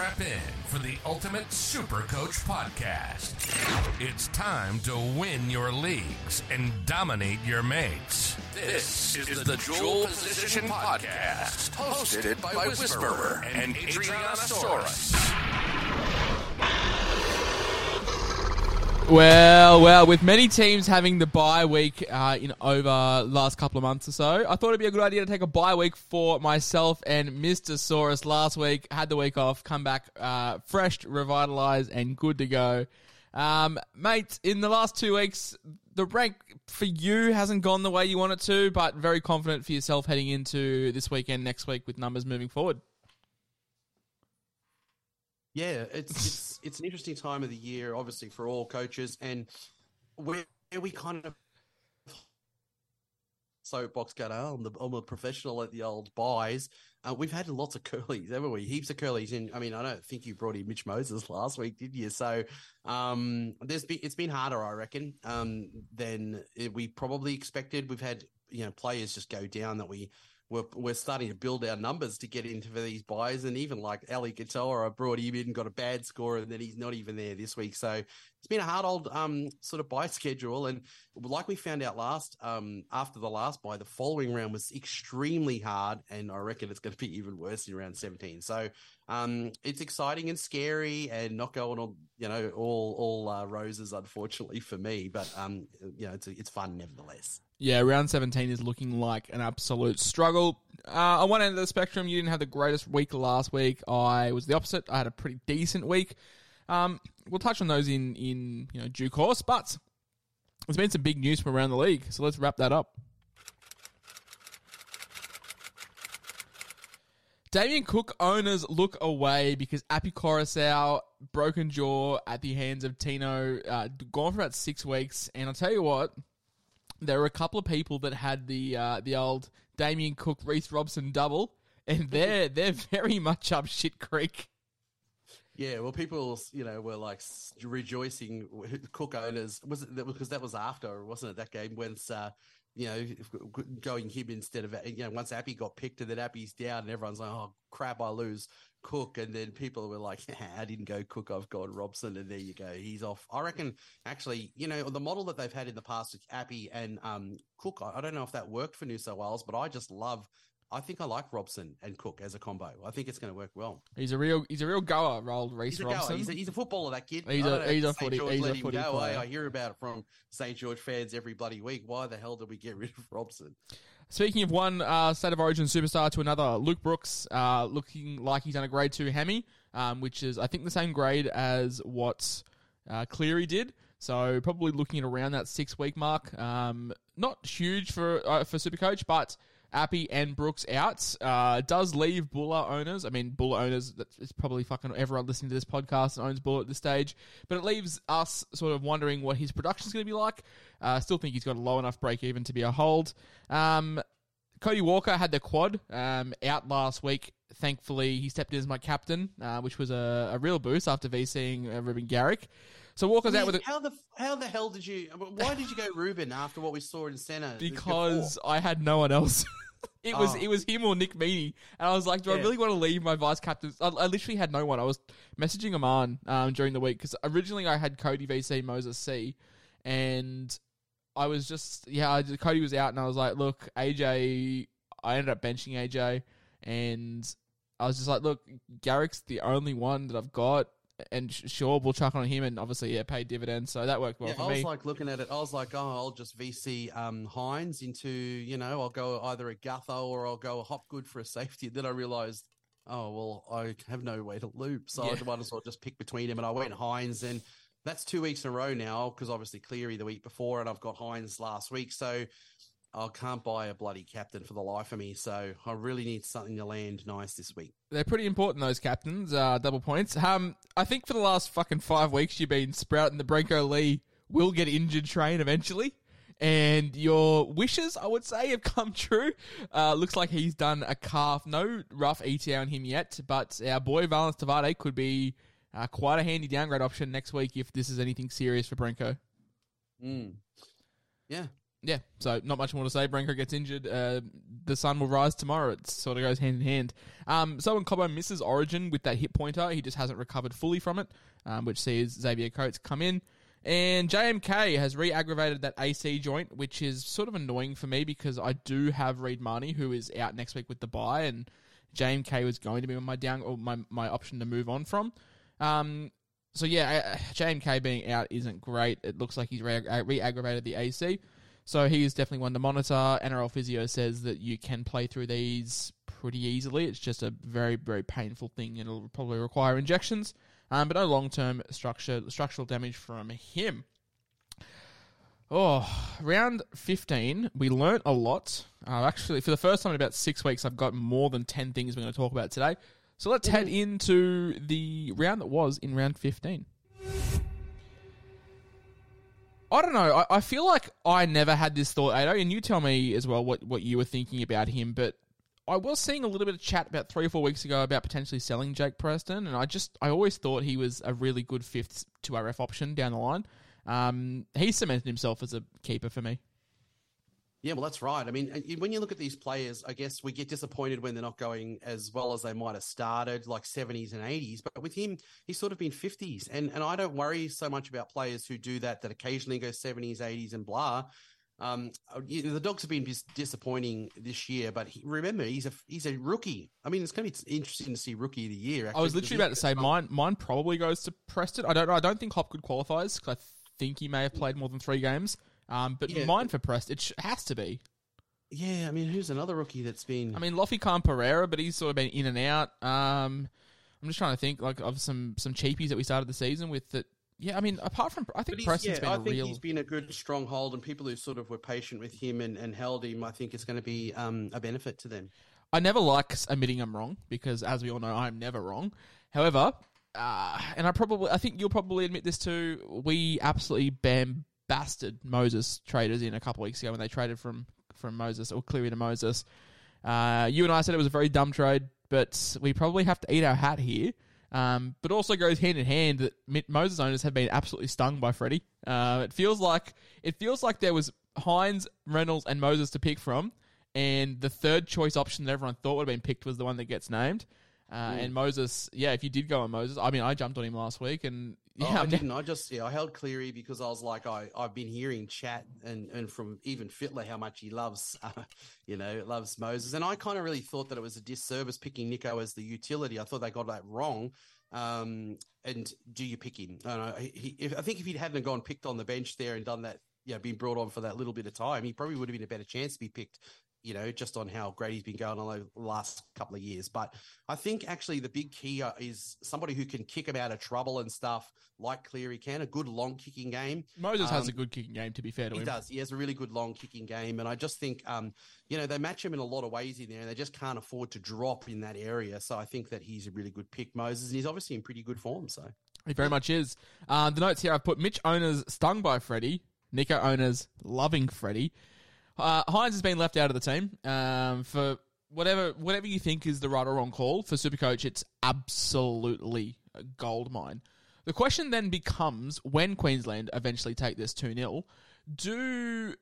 Strap in for the Ultimate Super Coach Podcast. It's time to win your leagues and dominate your mates. This is the Dual Position Podcast, hosted by Whisperer and Adrianasaurus. Well, well, with many teams having the bye week uh, in over last couple of months or so, I thought it'd be a good idea to take a bye week for myself and Mr. Saurus last week. Had the week off, come back uh, fresh, revitalized, and good to go. Um, mate, in the last two weeks, the rank for you hasn't gone the way you want it to, but very confident for yourself heading into this weekend, next week, with numbers moving forward. Yeah, it's it's it's an interesting time of the year, obviously for all coaches, and where we kind of soapbox going, oh, I'm the I'm a professional at the old buys. Uh, we've had lots of curlies, haven't we? Heaps of curlies, and I mean, I don't think you brought in Mitch Moses last week, did you? So, um, there's been it's been harder, I reckon, um, than we probably expected. We've had you know players just go down that we we're, we're starting to build our numbers to get into these buys. And even like Eli Katoa, I brought him in, got a bad score, and then he's not even there this week. So it's been a hard old um, sort of buy schedule. And like we found out last, um, after the last buy, the following round was extremely hard. And I reckon it's going to be even worse in round 17. So um, it's exciting and scary and not going on, you know, all, all uh, roses, unfortunately for me. But, um, you know, it's, it's fun nevertheless. Yeah, round 17 is looking like an absolute struggle. Uh, on one end of the spectrum, you didn't have the greatest week last week. I was the opposite. I had a pretty decent week. Um, we'll touch on those in, in you know due course, but there's been some big news from around the league, so let's wrap that up. Damien Cook owners look away because Appy Coruscant broken jaw at the hands of Tino, uh, gone for about six weeks, and I'll tell you what, there were a couple of people that had the uh, the old Damien Cook Reece Robson double, and they're they're very much up shit creek. Yeah, well, people, you know, were like rejoicing. Cook owners was it because that was after, wasn't it? That game when, uh, you know, going him instead of you know, once Appy got picked and then Appy's down, and everyone's like, oh crap, I lose Cook, and then people were like, I didn't go Cook, I've gone Robson, and there you go, he's off. I reckon, actually, you know, the model that they've had in the past with Appy and um, Cook, I don't know if that worked for New South Wales, but I just love. I think I like Robson and Cook as a combo. I think it's going to work well. He's a real he's a real goer, rolled Reece He's a Robson. He's a, he's a footballer, that kid. He's I a- he's a footy- George he's a him go. I, I hear about it from St. George fans every bloody week. Why the hell did we get rid of Robson? Speaking of one uh, state of origin superstar to another, Luke Brooks uh, looking like he's done a grade two Hemi, um, which is I think the same grade as what uh, Cleary did. So probably looking at around that six week mark. Um, not huge for uh, for Supercoach, but Appy and Brooks out uh, does leave Bula owners. I mean, Bula owners. It's probably fucking everyone listening to this podcast and owns Bula at this stage, but it leaves us sort of wondering what his production is going to be like. Uh, still think he's got a low enough break even to be a hold. Um, Cody Walker had the quad um, out last week. Thankfully, he stepped in as my captain, uh, which was a, a real boost after VCing uh, Ruben Garrick. So walk Walker's out with a, how the how the hell did you? Why did you go Ruben after what we saw in centre? because I had no one else. it was Oh. it was him or Nick Meaney, and I was like, do I really want to leave my vice captain? I, I literally had no one. I was messaging Aman um, during the week because originally I had Cody VC Moses C, and I was just yeah, I, Cody was out, and I was like, look, AJ. I ended up benching AJ, and I was just like, look, Garrick's the only one that I've got. And sure, we'll chuck on him, and obviously, yeah, paid dividends, so that worked well yeah, for I me. was like looking at it. I was like, oh, I'll just VC um, Hynes into, you know, I'll go either a Gutho or I'll go a Hopgood for a safety. And then I realized, oh well, I have no way to loop, so Yeah. I might as well just pick between him. And I went Hynes, and that's two weeks in a row now because obviously Cleary the week before, and I've got Hynes last week. So I can't buy a bloody captain for the life of me. So I really need something to land nice this week. They're pretty important, those captains. Uh, double points. Um, I think for the last fucking five weeks, you've been sprouting the Brenko Lee will get injured train eventually. And your wishes, I would say, have come true. Uh, looks like he's done a calf. No rough ETA on him yet, but our boy Valynce Te Whare could be uh, quite a handy downgrade option next week if this is anything serious for Brenko. Mm. Yeah, yeah, so not much more to say. Brenko gets injured. Uh, the sun will rise tomorrow. It sort of goes hand in hand. Um, so when Cobbo misses Origin with that hip pointer, he just hasn't recovered fully from it, um, which sees Xavier Coates come in. And JMK has re-aggravated that AC joint, which is sort of annoying for me because I do have Reed Mahoney, who is out next week with the buy, and JMK was going to be my down or my, my option to move on from. Um, so yeah, JMK being out isn't great. It looks like he's re-aggravated the AC. So he is definitely one to monitor. NRL Physio says that you can play through these pretty easily. It's just a very, very painful thing. And it'll probably require injections um, but no long term structure structural damage from him. Oh, round 15, we learnt a lot. Uh, actually, for the first time in about six weeks, I've got more than 10 things we're going to talk about today. So let's head into the round that was in round 15. I don't know. I, I feel like I never had this thought, Ado, and you tell me as well what, what you were thinking about him, but I was seeing a little bit of chat about three or four weeks ago about potentially selling Jake Preston, and I just I always thought he was a really good fifth to RF option down the line. Um, he cemented himself as a keeper for me. Yeah, well, that's right. I mean, when you look at these players, I guess we get disappointed when they're not going as well as they might have started, like 70s and 80s. But with him, he's sort of been 50s. And, and I don't worry so much about players who do that, that occasionally go 70s, 80s, and blah. Um, uh, the dogs have been dis- disappointing this year, but he, remember he's a he's a rookie. I mean, it's going to be interesting to see rookie of the year. Actually, I was literally about to say mine. Mine probably goes to Preston. I don't know. I don't think Hopgood qualifies because I think he may have played more than three games. Um, but yeah. mine for Preston, it sh- has to be. Yeah, I mean, who's another rookie that's been? I mean, Lofi Khan Pereira, but he's sort of been in and out. Um, I'm just trying to think like of some some cheapies that we started the season with that yeah, I mean, apart from I think Preston's yeah, been I a think real. He's been a good stronghold, and people who sort of were patient with him and, and held him, I think, is going to be um, a benefit to them. I never like admitting I'm wrong because, as we all know, I'm never wrong. However, uh, and I probably, I think you'll probably admit this too. We absolutely bastard Moses traders in a couple weeks ago when they traded from from Moses or Cleary to Moses. Uh, you and I said it was a very dumb trade, but we probably have to eat our hat here um, but also goes hand in hand that Moses owners have been absolutely stung by Freddie. Uh, it feels like it feels like there was Hynes, Reynolds, and Moses to pick from, and the third choice option that everyone thought would have been picked was the one that gets named. Uh, mm. And Moses, yeah, if you did go on Moses, I mean, I jumped on him last week, and yeah, oh, I didn't. I just yeah, I held Cleary because I was like, I I've been hearing chat and and from even Fittler how much he loves, uh, you know, loves Moses, and I kind of really thought that it was a disservice picking Nicho as the utility. I thought they got that wrong. Um, and do you pick him? I, know, he, if, I think if he'd hadn't gone picked on the bench there and done that, you know, been brought on for that little bit of time, he probably would have been a better chance to be picked you know, just on how great he's been going on the last couple of years. But I think actually the big key uh, is somebody who can kick him out of trouble and stuff like Cleary can, a good long kicking game. Moses um, has a good kicking game, to be fair to he him. He does. He has a really good long kicking game. And I just think, um, you know, they match him in a lot of ways in there and they just can't afford to drop in that area. So I think that he's a really good pick, Moses, and he's obviously in pretty good form. So he very much is. Uh, the notes here I've put Mitch owners stung by Freddie, Nicho owners loving Freddie. Uh, Hynes has been left out of the team um, for whatever whatever you think is the right or wrong call for Supercoach. It's absolutely a gold mine. The question then becomes when Queensland eventually take this 2 0, do.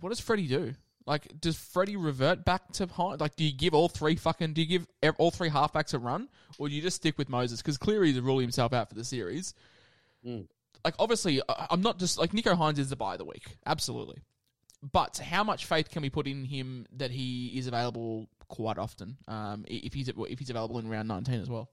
What does Freddie do? Like, does Freddie revert back to Hynes? Like, do you give all three fucking. Do you give all three halfbacks a run? Or do you just stick with Moses? Because clearly he's ruling himself out for the series. Mm. Like, obviously, I'm not just. Like, Nicho Hynes is the buy of the week. Absolutely. But how much faith can we put in him that he is available quite often? Um, if he's if he's available in round nineteen as well.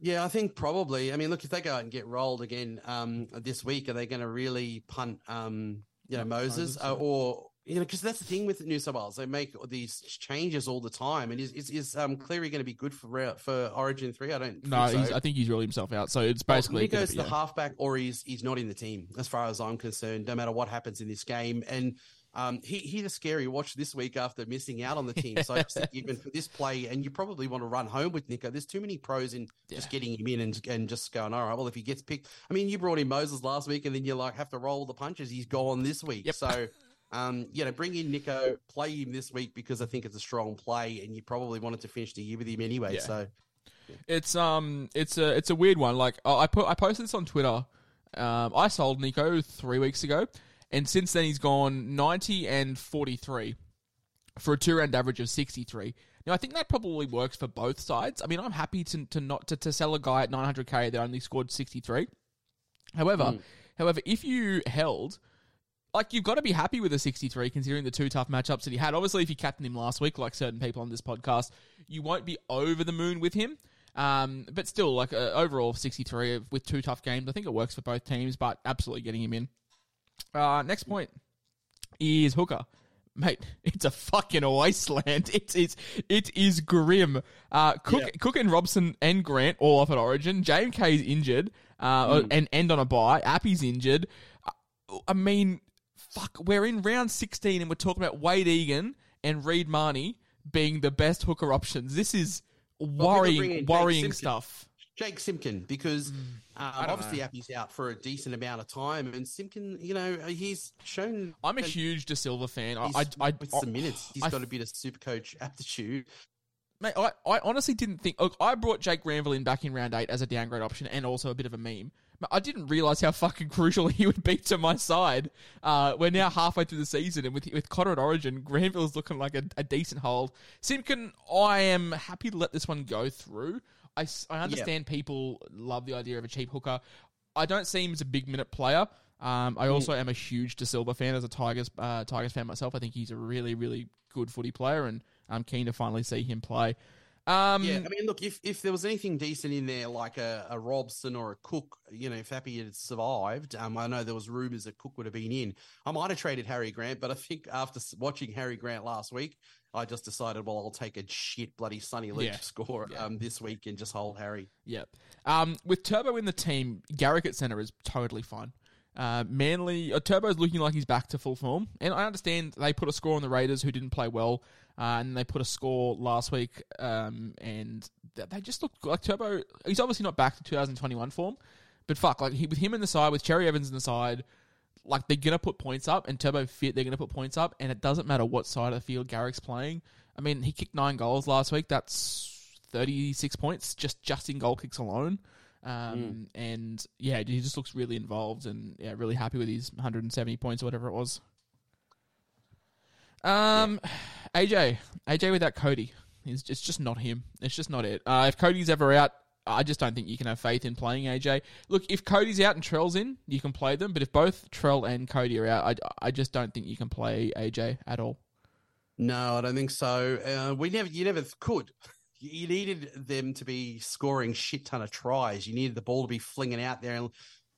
Yeah, I think probably. I mean, look, if they go out and get rolled again um, this week, are they going to really punt, um, you know, Moses, Moses uh, or You know, because that's the thing with New South Wales; they make these changes all the time. And is is, is um, Cleary going to be good for for Origin three? I don't. No, think he's, so. I think he's ruled himself out. So it's basically well, gonna Nicho's be- the yeah. halfback, or he's he's not in the team, as far as I'm concerned. No matter what happens in this game, and um, he he's a scary watch this week after missing out on the team. So I just think even for this play, and you probably want to run home with Nicho. There's too many pros in just getting him in and and just going. All right, well if he gets picked, I mean you brought in Moses last week, and then you like have to roll the punches. He's gone this week, Yep. so. Um, you know, bring in Nicho, play him this week because I think it's a strong play, and you probably wanted to finish the year with him anyway. Yeah. So It's um, it's a it's a weird one. Like oh, I put I posted this on Twitter. Um, I sold Nicho three weeks ago, and since then he's gone ninety and forty three for a two round average of sixty three. Now I think that probably works for both sides. I mean, I'm happy to to not to, to sell a guy at nine hundred k that only scored sixty three. However, however, if you held like you've got to be happy with a 63 considering the two tough matchups that he had. Obviously, if you captained him last week, like certain people on this podcast, you won't be over the moon with him. Um, but still, like uh, overall 63 with two tough games, I think it works for both teams. But absolutely getting him in. Uh, next point is Hooker. Mate, it's a fucking wasteland. It's it's it is grim. Uh, Cook, Yeah. Cook and Robson and Grant all off at Origin. JMK is injured, uh, and end on a bye. Appy's injured. Uh, I mean, fuck, we're in round 16 and we're talking about Wade Egan and Reed Mahoney being the best hooker options. This is worrying, in Jake worrying Simpkin. stuff. Jake Simpkin because Mm. don't obviously know. Appy's out for a decent amount of time, and Simpkin, you know, he's shown. I'm a huge Da Silva fan. I, he's- I, I, with some minutes, he's I- got a bit of super coach aptitude. Mate, I, I honestly didn't think. Look, I brought Jake Granville in back in round eight as a downgrade option and also a bit of a meme. I didn't realize how fucking crucial he would be to my side. Uh, we're now halfway through the season, and with with Cotter at Origin, Granville's looking like a, a decent hold. Simpkin, I am happy to let this one go through. I, I understand people love the idea of a cheap hooker. I don't see him as a big minute player. Um, I also am a huge Da Silva fan as a Tigers uh, Tigers fan myself. I think he's a really really good footy player, and I'm keen to finally see him play. Um, Yeah, I mean, look, if if there was anything decent in there, like a, a Robson or a Cook, you know, if Happy had survived, um, I know there was rumours that Cook would have been in. I might have traded Harry Grant, but I think after watching Harry Grant last week, I just decided, well, I'll take a shit bloody Sunny Leach Yeah. score um, this week and just hold Harry. Yep. Um, with Turbo in the team, Garrick at centre is totally fine. Uh, Manly, uh, Turbo's looking like he's back to full form, and I understand they put a score on the Raiders who didn't play well, uh, and they put a score last week, um, and th- they just look like Turbo. He's obviously not back to 2021 form, but fuck, like he, with him in the side, with Cherry Evans in the side, like they're gonna put points up, and Turbo fit, they're gonna put points up, and it doesn't matter what side of the field Garrick's playing. I mean, he kicked nine goals last week. That's 36 points just just in goal kicks alone. Um, And yeah, he just looks really involved and yeah, really happy with his 170 points or whatever it was. Um, AJ, AJ without Cody, is it's just not him. It's just not it. Uh, if Cody's ever out, I just don't think you can have faith in playing AJ. Look, if Cody's out and Trell's in, you can play them. But if both Trell and Cody are out, I, I just don't think you can play AJ at all. No, I don't think so. Uh, we never, you never could. You needed them to be scoring shit ton of tries. You needed the ball to be flinging out there. And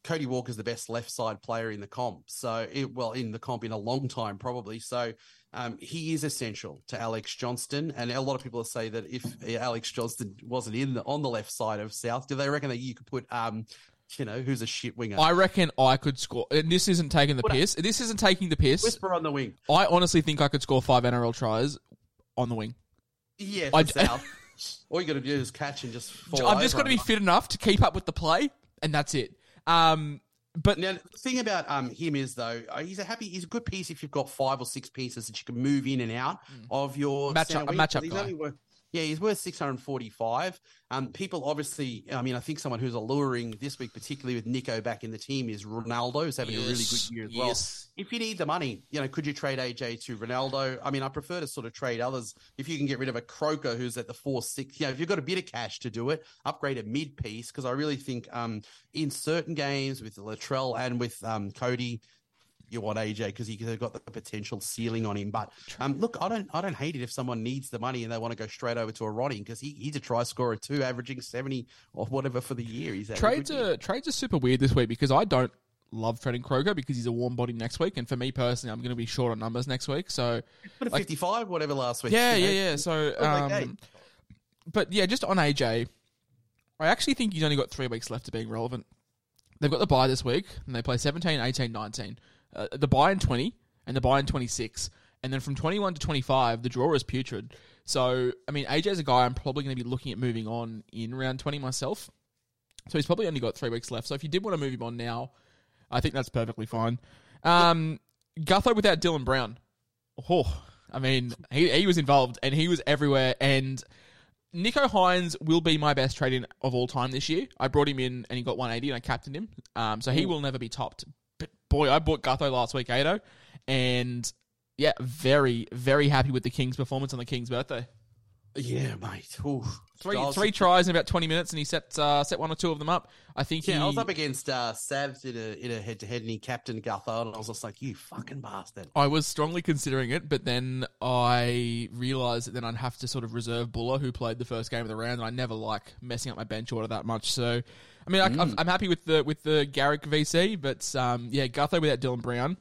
Cody Walker's the best left side player in the comp. So, it, well, in the comp in a long time, probably. So, um, he is essential to Alex Johnston. And a lot of people say that if Alex Johnston wasn't in the, on the left side of South, do they reckon that you could put, um, you know, who's a shit winger? I reckon I could score. And this isn't taking the What a- piss. This isn't taking the piss. Whisper on the wing. I honestly think I could score five NRL tries on the wing. Yeah, I- South. All you got to do is catch and just fall. I've just got to be fit enough to keep up with the play, and that's it. Um, but Now, the thing about um him is though, uh, he's a happy, he's a good piece if you've got five or six pieces that you can move in and out of your Matchup- a matchup guy. worth- yeah, he's worth six hundred forty-five. Um, people obviously, I mean, I think someone who's alluring this week, particularly with Nicho back in the team, is Ronaldo, who's having a really good year as well. yes. If you need the money, you know, could you trade AJ to Ronaldo? I mean, I prefer to sort of trade others. If you can get rid of a Croker who's at the four six, you know, if you've got a bit of cash to do it, upgrade a mid piece because I really think um in certain games with Latrell and with um Cody. You want AJ because he's got the potential ceiling on him, but um, look, I don't, I don't hate it if someone needs the money and they want to go straight over to a Ronnie because he, he's a try scorer too, averaging seventy or whatever for the year. He's trades year. are trades are super weird this week because I don't love trading Croker because he's a warm body next week, and for me personally, I'm going to be short on numbers next week. So Put a Like- 55, whatever last week. yeah, you yeah, know? yeah. So, like, hey. um, but yeah, just on AJ, I actually think he's only got three weeks left of being relevant. They've got the bye this week, and they play 17, 18, 19. Uh, the bye in 20, and the bye in 26. And then from 21 to 25, the draw is putrid. So, I mean, AJ's a guy I'm probably going to be looking at moving on in round 20 myself. So he's probably only got three weeks left. So if you did want to move him on now, I think that's perfectly fine. Um, Gutho without Dylan Brown. Oh, I mean, he, he was involved and he was everywhere. And Nicho Hynes will be my best trade in of all time this year. I brought him in and he got 180 and I captained him. Um, so he will never be topped. Boy, I bought Gutho last week, Ado, and yeah, very, very happy with the Kings' performance on the Kings' birthday. Yeah, mate. Ooh. Three, three tries in about 20 minutes and he set uh, set one or two of them up. I think Yeah, he, I was up against uh, Savs in a in a head to head, and he captained Gutho, and I was just like, "You fucking bastard!" I was strongly considering it, but then I realised that then I'd have to sort of reserve Bula, who played the first game of the round, and I never like messing up my bench order that much. So, I mean, I, I'm, I'm happy with the with the Garrick VC, but um, yeah, Gutho without Dylan Brown,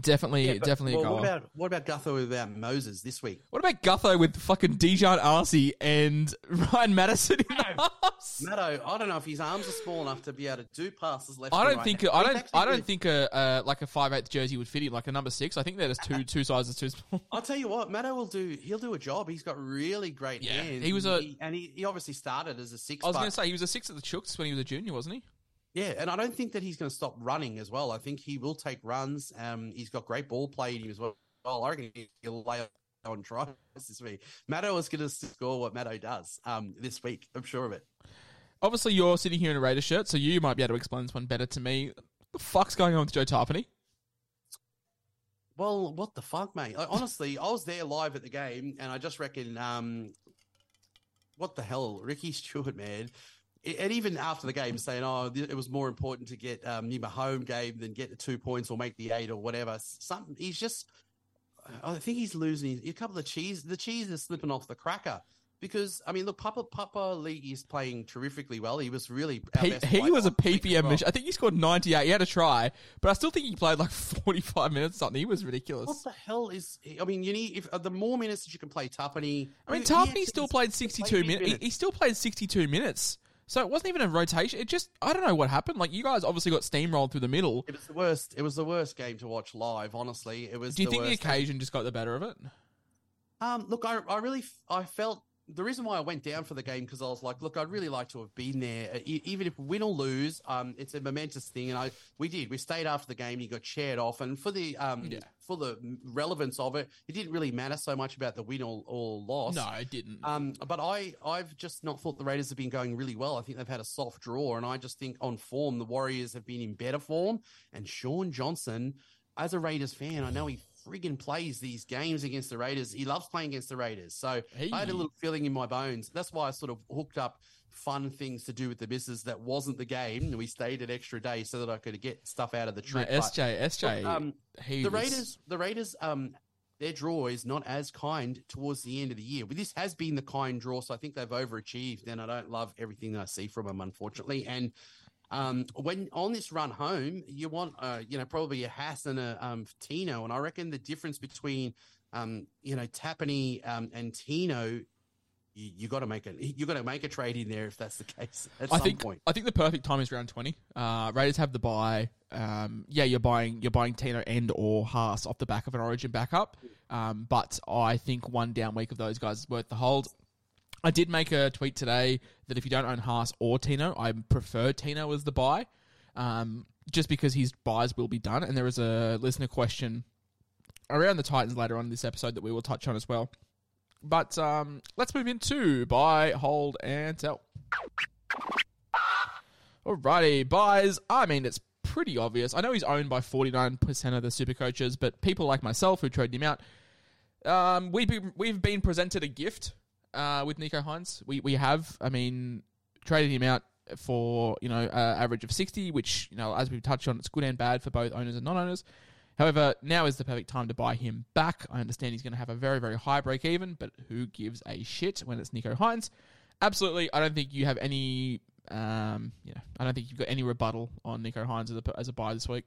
definitely, Yeah, definitely well, a goal. what about what about Gutho without Moses this week? What about Gutho with fucking Daejarn Asi and Ryan Matterson in the house? Matto, I don't know if his arms are small enough to be able to do passes left. I don't right. think He's I don't I don't think a uh, like a five eighth jersey would fit him like a number six. I think they're two two sizes too small. I'll tell you what, Matto will do. He'll do a job. He's got really great Yeah, hands. he was a- He- and he, he obviously started as a six. I was going to say he was a six at the Chooks when he was a junior, wasn't he? Yeah, and I don't think that he's going to stop running as well. I think he will take runs. Um, he's got great ball play in him as well. I reckon he'll lay on tries this week. Matto is going to score what Matto does um, this week. I'm sure of it. Obviously, you're sitting here in a Raider shirt, so you might be able to explain this one better to me. What the fuck's going on with Joe Tapine? Well, what the fuck, mate? I, honestly, I was there live at the game, and I just reckon, um, what the hell, Ricky Stuart, man. I- And even after the game, saying, "Oh, it was more important to get um, Nima home game than get the two points or make the eight or whatever." Something he's just, I think he's losing a couple of cheese. The cheese is slipping off the cracker because I mean, look, Papa Papali'i is playing terrifically well. He was really he, he was a last week as PPM mission. I think he scored 98. He had a try, but I still think he played like 45 minutes something. He was ridiculous. What the hell is? I mean, you need if uh, the more minutes that you can play Tapine. I mean, actually- still played 62 big minutes. He, he still played 62 minutes. So it wasn't even a rotation. It just, I don't know what happened. Like, you guys obviously got steamrolled through the middle. It was the worst. It was the worst game to watch live. Honestly, it was. Do you the think the occasion just got the better of it? Um, look, I, I really I felt the reason why I went down for the game because I was like, look, I'd really like to have been there, uh, e- even if win or lose. Um, it's a momentous thing, and I we did. We stayed after the game. He got chaired off, and for the um, Yeah. for the relevance of it, it didn't really matter so much about the win or, or loss. No, it didn't. Um, but I, I've just not thought the Raiders have been going really well. I think they've had a soft draw, and I just think on form, the Warriors have been in better form. And Shaun Johnson, as a Raiders fan, I know he friggin' plays these games against the Raiders. He loves playing against the Raiders. So I had a little feeling in my bones. That's why I sort of hooked up fun things to do with the missus that wasn't the game. We stayed an extra day so that I could get stuff out of the No, trip. But- SJ, SJ, um, he the Raiders, the Raiders, um, their draw is not as kind towards the end of the year. But this has been the kind draw, so I think they've overachieved. And I don't love everything that I see from them, unfortunately. And um, when on this run home, you want, uh, you know, probably a Haas and a um, Tino, and I reckon the difference between, um, you know, Tapine um, and Tino. You, you got to make a you got to make a trade in there if that's the case at I some think point. I think the perfect time is round twenty. Uh, Raiders have the buy. Um, yeah, you're buying you're buying Tino and or Haas off the back of an Origin backup. Um, but I think one down week of those guys is worth the hold. I did make a tweet today that if you don't own Haas or Tino, I prefer Tino as the buy, um, just because his buys will be done. And there is a listener question around the Titans later on in this episode that we will touch on as well. But um, let's move into buy, hold, and sell. Alrighty, buys. I mean, it's pretty obvious. I know he's owned by 49% of the super coaches, but people like myself who traded him out, um, we've been, we've been presented a gift uh, with Nicho Hynes. We we have. I mean, traded him out for you know uh, average of 60, which you know as we've touched on, it's good and bad for both owners and non-owners. However, now is the perfect time to buy him back. I understand he's going to have a very, very high break even, but who gives a shit when it's Nicho Hynes? Absolutely, I don't think you have any Um, yeah, I don't think you've got any rebuttal on Nicho Hynes as a, as a buy this week.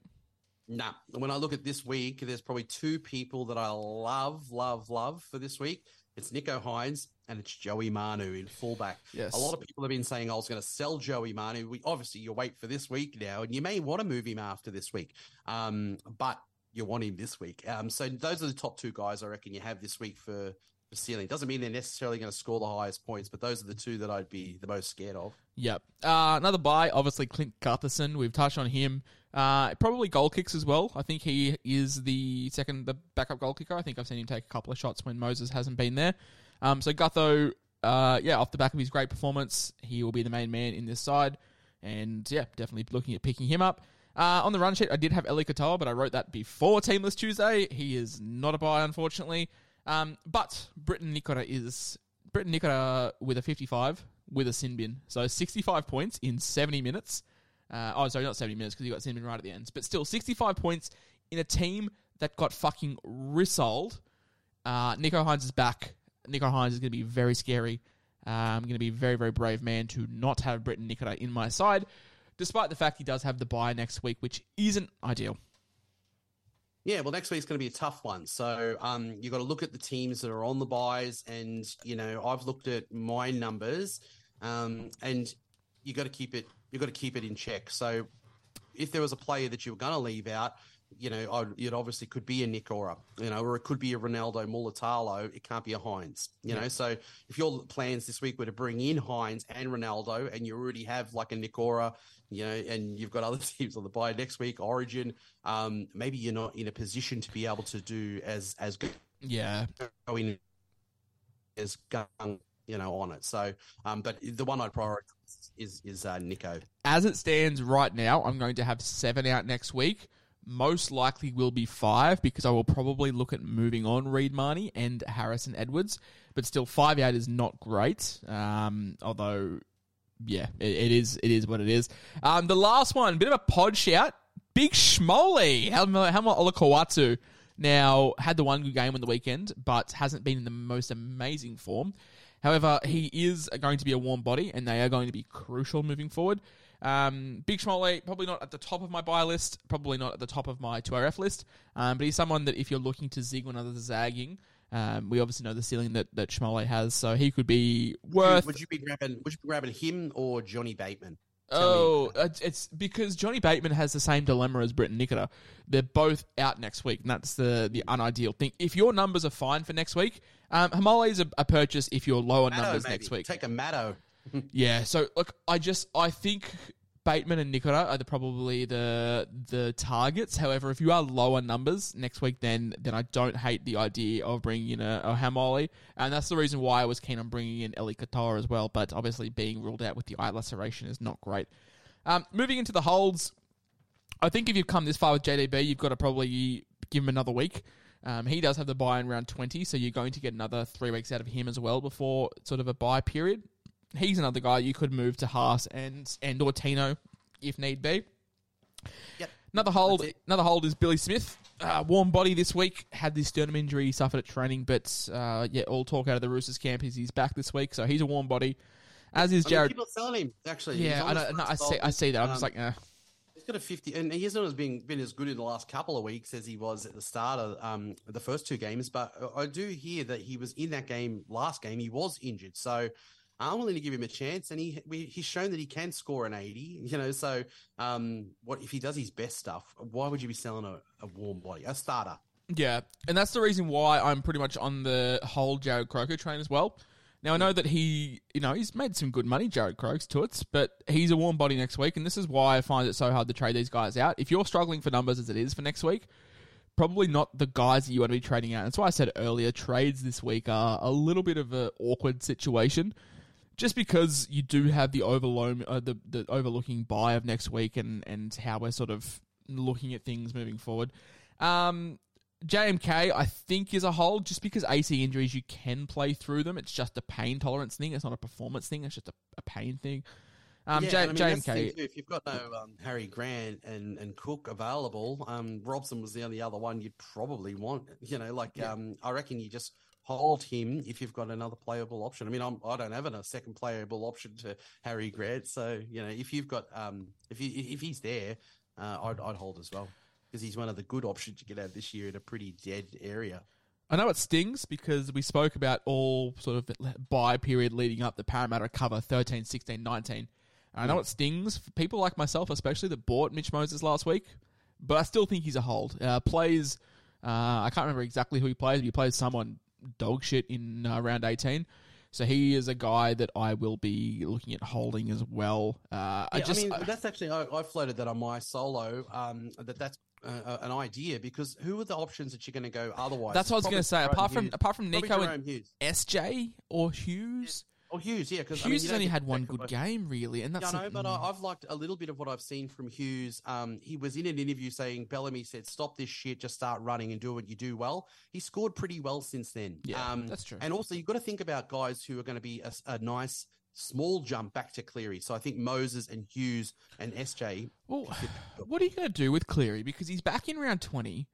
Nah. When I look at this week, there's probably two people that I love, love, love for this week. It's Nicho Hynes and it's Joey Manu in fullback. Yes. A lot of people have been saying I was going to sell Joey Manu. We obviously you wait for this week now, and you may want to move him after this week. Um, but you want him this week. Um, so those are the top two guys I reckon you have this week for the ceiling. Doesn't mean they're necessarily going to score the highest points, but those are the two that I'd be the most scared of. Yep. Uh, another buy, obviously Clint Gutherson. We've touched on him. Uh, probably goal kicks as well. I think he is the second, the backup goal kicker. I think I've seen him take a couple of shots when Moses hasn't been there. Um, so Gutho, uh, yeah, off the back of his great performance, he will be the main man in this side. And yeah, definitely looking at picking him up. Uh, on the run sheet, I did have Eli Katoa, but I wrote that before Teamless Tuesday. He is not a buy, unfortunately. Um, but Briton Nikora is Briton Nikora with a 55 with a sin bin. So 65 points in 70 minutes. Uh, oh, sorry, not 70 minutes because you got bin right at the end. But still, 65 points in a team that got fucking rissoled. Uh, Nicho Hynes is back. Nicho Hynes is going to be very scary. Uh, I'm going to be a very, very brave man to not have Briton Nikora in my side, despite the fact he does have the bye next week, which isn't ideal. Yeah, well, next week's going to be a tough one. So um, you've got to look at the teams that are on the buys, and you know I've looked at my numbers, um, and you've got to keep it. You got to keep it in check. So if there was a player that you were going to leave out, you know, it obviously could be a Nikora, you know, or it could be a Ronaldo Mulitalo. It can't be a Hynes, you know. So if your plans this week were to bring in Hynes and Ronaldo, and you already have like a Nikora, you know, and you've got other teams on the buy next week, Origin, um, maybe you're not in a position to be able to do as as good Yeah. going as gung, you know, on it. So, um, but the one I'd prioritize is is uh, Nicho. As it stands right now, I'm going to have seven out next week. Most likely will be five because I will probably look at moving on Reed Mahoney and Harrison Edwards. But still, five out is not great. Um, although, yeah, it, it is it is what it is. Um, the last one, bit of a pod shout. Big Schmoley, Haumole Olakau'atu. Now, had the one good game on the weekend, but hasn't been in the most amazing form. However, he is going to be a warm body, and they are going to be crucial moving forward. Um, Big Schmoley, probably not at the top of my buy list, probably not at the top of my 2RF list, um, but he's someone that if you're looking to zig when others are zagging, um, we obviously know the ceiling that, that Schmoley has, so he could be worth. Would you be grabbing? Would you be grabbing him or Johnny Bateman? Tell Oh, it's- it's because Johnny Bateman has the same dilemma as Briton Nikora. They're both out next week, and that's the the unideal thing. If your numbers are fine for next week, um, Haumole is a, a purchase if you're low on Matto, numbers maybe. next week. Take a Matto. Yeah, so look, I just I think Bateman and Nikora are the, probably the the targets. However, if you are lower numbers next week, then then I don't hate the idea of bringing in a, a Haumole, and that's the reason why I was keen on bringing in Eli Katoa as well. But obviously, being ruled out with the eye laceration is not great. Um, moving into the holds, I think if you've come this far with JDB, you've got to probably give him another week. Um, he does have the buy in round 20, so you're going to get another three weeks out of him as well before sort of a buy period. He's another guy you could move to Haas and and or Tino if need be. Yep. Another hold, another hold is Billy Smith. Uh, warm body this week. Had this sternum injury he suffered at training, but uh, yeah, all talk out of the Roosters camp is he's back this week, so he's a warm body. As is I mean, Jarrod. people selling him. Actually, yeah, I, know, no, I see. I see that. I'm just Um, like, eh. He's got a 50, and he hasn't been been as good in the last couple of weeks as he was at the start of um, the first two games. But I do hear that he was in that game last game. He was injured, so I'm willing to give him a chance. And he we, he's shown that he can score an 80. You know, so um, what if he does his best stuff? Why would you be selling a, a warm body, a starter? Yeah, and that's the reason why I'm pretty much on the whole Jarrod Croker train as well. Now I know that he, you know, he's made some good money, Jared Croaks, to it, but he's a warm body next week, and this is why I find it so hard to trade these guys out. If you're struggling for numbers as it is for next week, probably not the guys that you want to be trading out. That's why I said earlier, trades this week are a little bit of an awkward situation, just because you do have the overload, uh, the the overlooking buy of next week, and and how we're sort of looking at things moving forward. Um, JMK, I think, is a hold just because AC injuries, you can play through them. It's just a pain tolerance thing. It's not a performance thing. It's just a, a pain thing. Um, Yeah, J- I mean, that's the thing JMK. too, if you've got no um, Harry Grant and, and Cook available, um, Robson was the only other one you'd probably want. You know, like um, I reckon you just hold him if you've got another playable option. I mean, I'm, I don't have a second playable option to Harry Grant, so you know, if you've got um, if you, if he's there, uh, I'd, I'd hold as well because he's one of the good options you get out this year in a pretty dead area. I know it stings because we spoke about all sort of buy period leading up the Parramatta cover 13, 16, 19. And I know it stings for people like myself, especially that bought Mitch Moses last week, but I still think he's a hold. Uh, plays, uh, I can't remember exactly who he plays, but he plays someone dog shit in uh, round 18. So he is a guy that I will be looking at holding as well. Uh, I just, I mean, that's actually I, I floated that on my solo. Um, that that's uh, an idea because who are the options that you're going to go otherwise? that's what I was going to say. Jahrome Apart from Hughes. apart from Nicho and Hughes. SJ or Hughes, Oh, Hughes, yeah, because Hughes has only had one good game really, and that's Yeah, I know, a- but I, I've liked a little bit of what I've seen from Hughes. Um, he was in an interview saying Bellamy said, "Stop this shit, just start running and do what you do well." He scored pretty well since then. Yeah, um, that's true. And also, you've got to think about guys who are going to be a, a nice small jump back to Cleary. So I think Moses and Hughes and SJ. Well, what are you going to do with Cleary because he's back in round twenty?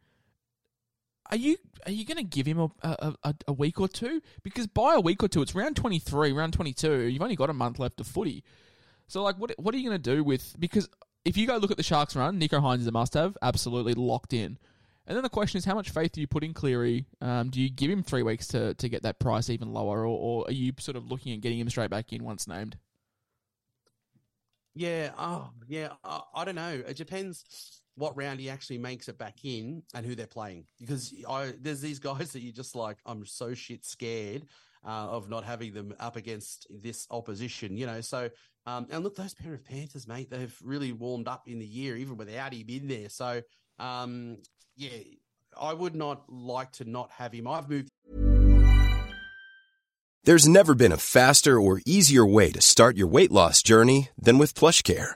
Are you are you going to give him a, a, a, week or two? Because by a week or two, it's round twenty three, round twenty two. You've only got a month left of footy. So like, what what are you going to do with? Because if you go look at the Sharks run, Nicho Hynes is a must have, absolutely locked in. And then the question is, how much faith do you put in Cleary? Um, do you give him three weeks to, to get that price even lower, or, or are you sort of looking at getting him straight back in once named? Yeah, oh, yeah. I, I don't know. It depends what round he actually makes it back in and who they're playing. Because I there's these guys that you're just like. I'm so shit scared uh, of not having them up against this opposition. You know, so. Um, and look, those pair of Panthers, mate, they've really warmed up in the year, even without him in there. So, um, yeah, I would not like to not have him. I've moved There's never been a faster or easier way to start your weight loss journey than with PlushCare.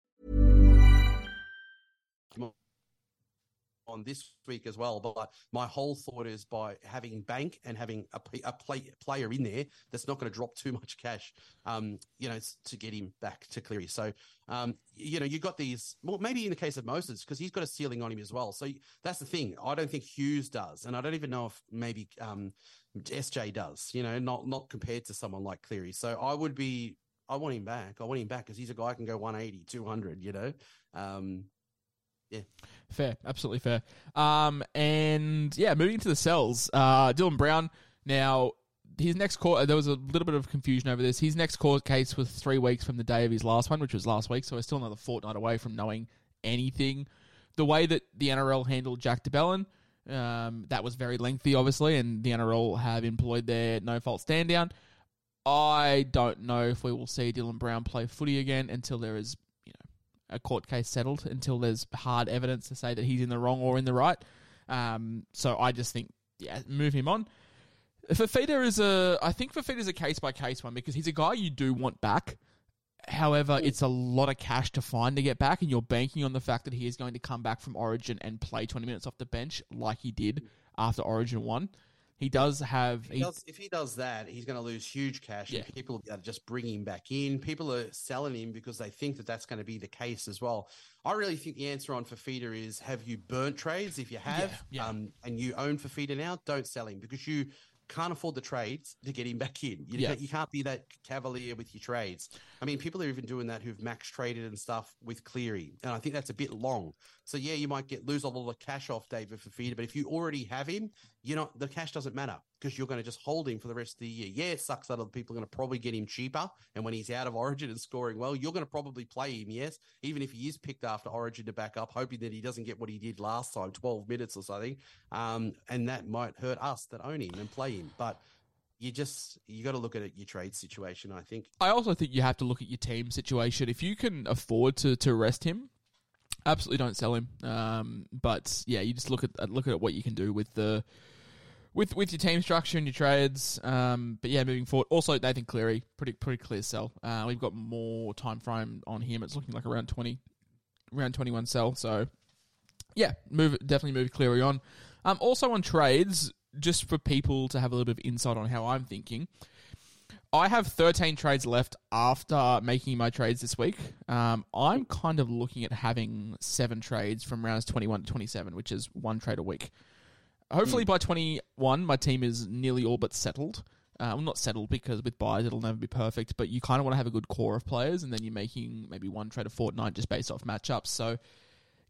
On this week as well. But my whole thought is by having bank and having a play, player in there that's not going to drop too much cash, um, you know, to get him back to Cleary. So, um, you know, you've got these. Well, maybe in the case of Moses because he's got a ceiling on him as well. So that's the thing. I don't think Hughes does, and I don't even know if maybe um, SJ does. You know, not not compared to someone like Cleary. So I would be. I want him back. I want him back because he's a guy who can go 180, 200, you know? Um, yeah. Fair, absolutely fair. Um, and yeah, moving to the cells, uh, Dylan Brown. Now, his next court, there was a little bit of confusion over this. His next court case was three weeks from the day of his last one, which was last week. So we're still another fortnight away from knowing anything. The way that the NRL handled Jack de Belin, um, that was very lengthy, obviously, and the NRL have employed their no fault stand down. I don't know if we will see Dylan Brown play footy again until there is, a court case settled, until there's hard evidence to say that he's in the wrong or in the right. Um, so I just think, yeah, move him on. Fifita is a, I think Fifita is a case by case one because he's a guy you do want back. However, it's a lot of cash to find to get back, and you're banking on the fact that he is going to come back from Origin and play 20 minutes off the bench like he did after Origin 1. He does have. He does, if he does that, he's going to lose huge cash. Yeah. And people are just bring him back in. People are selling him because they think that that's going to be the case as well. I really think the answer on Fifita is: Have you burnt trades? If you have, Yeah, yeah. Um, and you own Fifita now, don't sell him because you can't afford the trades to get him back in. You, Yeah. can't, you can't be that cavalier with your trades. I mean, people are even doing that who've max traded and stuff with Cleary, and I think that's a bit long. So yeah, you might get lose a lot of cash off David Fifita, but if you already have him, you know the cash doesn't matter because you're going to just hold him for the rest of the year. Yeah, it sucks that other people are going to probably get him cheaper, and when he's out of Origin and scoring well, you're going to probably play him. Yes, even if he is picked after Origin to back up, hoping that he doesn't get what he did last time, 12 minutes or something, um, and that might hurt us that own him and play him, but. You just you got to look at it, your trade situation. I think. I also think you have to look at your team situation. If you can afford to, to rest him, absolutely don't sell him. Um, but yeah, you just look at look at what you can do with the with with your team structure and your trades. Um, but yeah, moving forward, also Nathan Cleary, pretty pretty clear sell. Uh, we've got more time frame on him. It's looking like around twenty, around twenty one sell. So yeah, move definitely move Cleary on. Um, also on trades, just for people to have a little bit of insight on how I'm thinking. I have 13 trades left after making my trades this week. Um, I'm kind of looking at having seven trades from rounds 21 to 27, which is one trade a week. Hopefully by 21, my team is nearly all but settled. Uh, well, not settled because with buys it'll never be perfect, but you kind of want to have a good core of players, and then you're making maybe one trade a fortnight just based off matchups. So,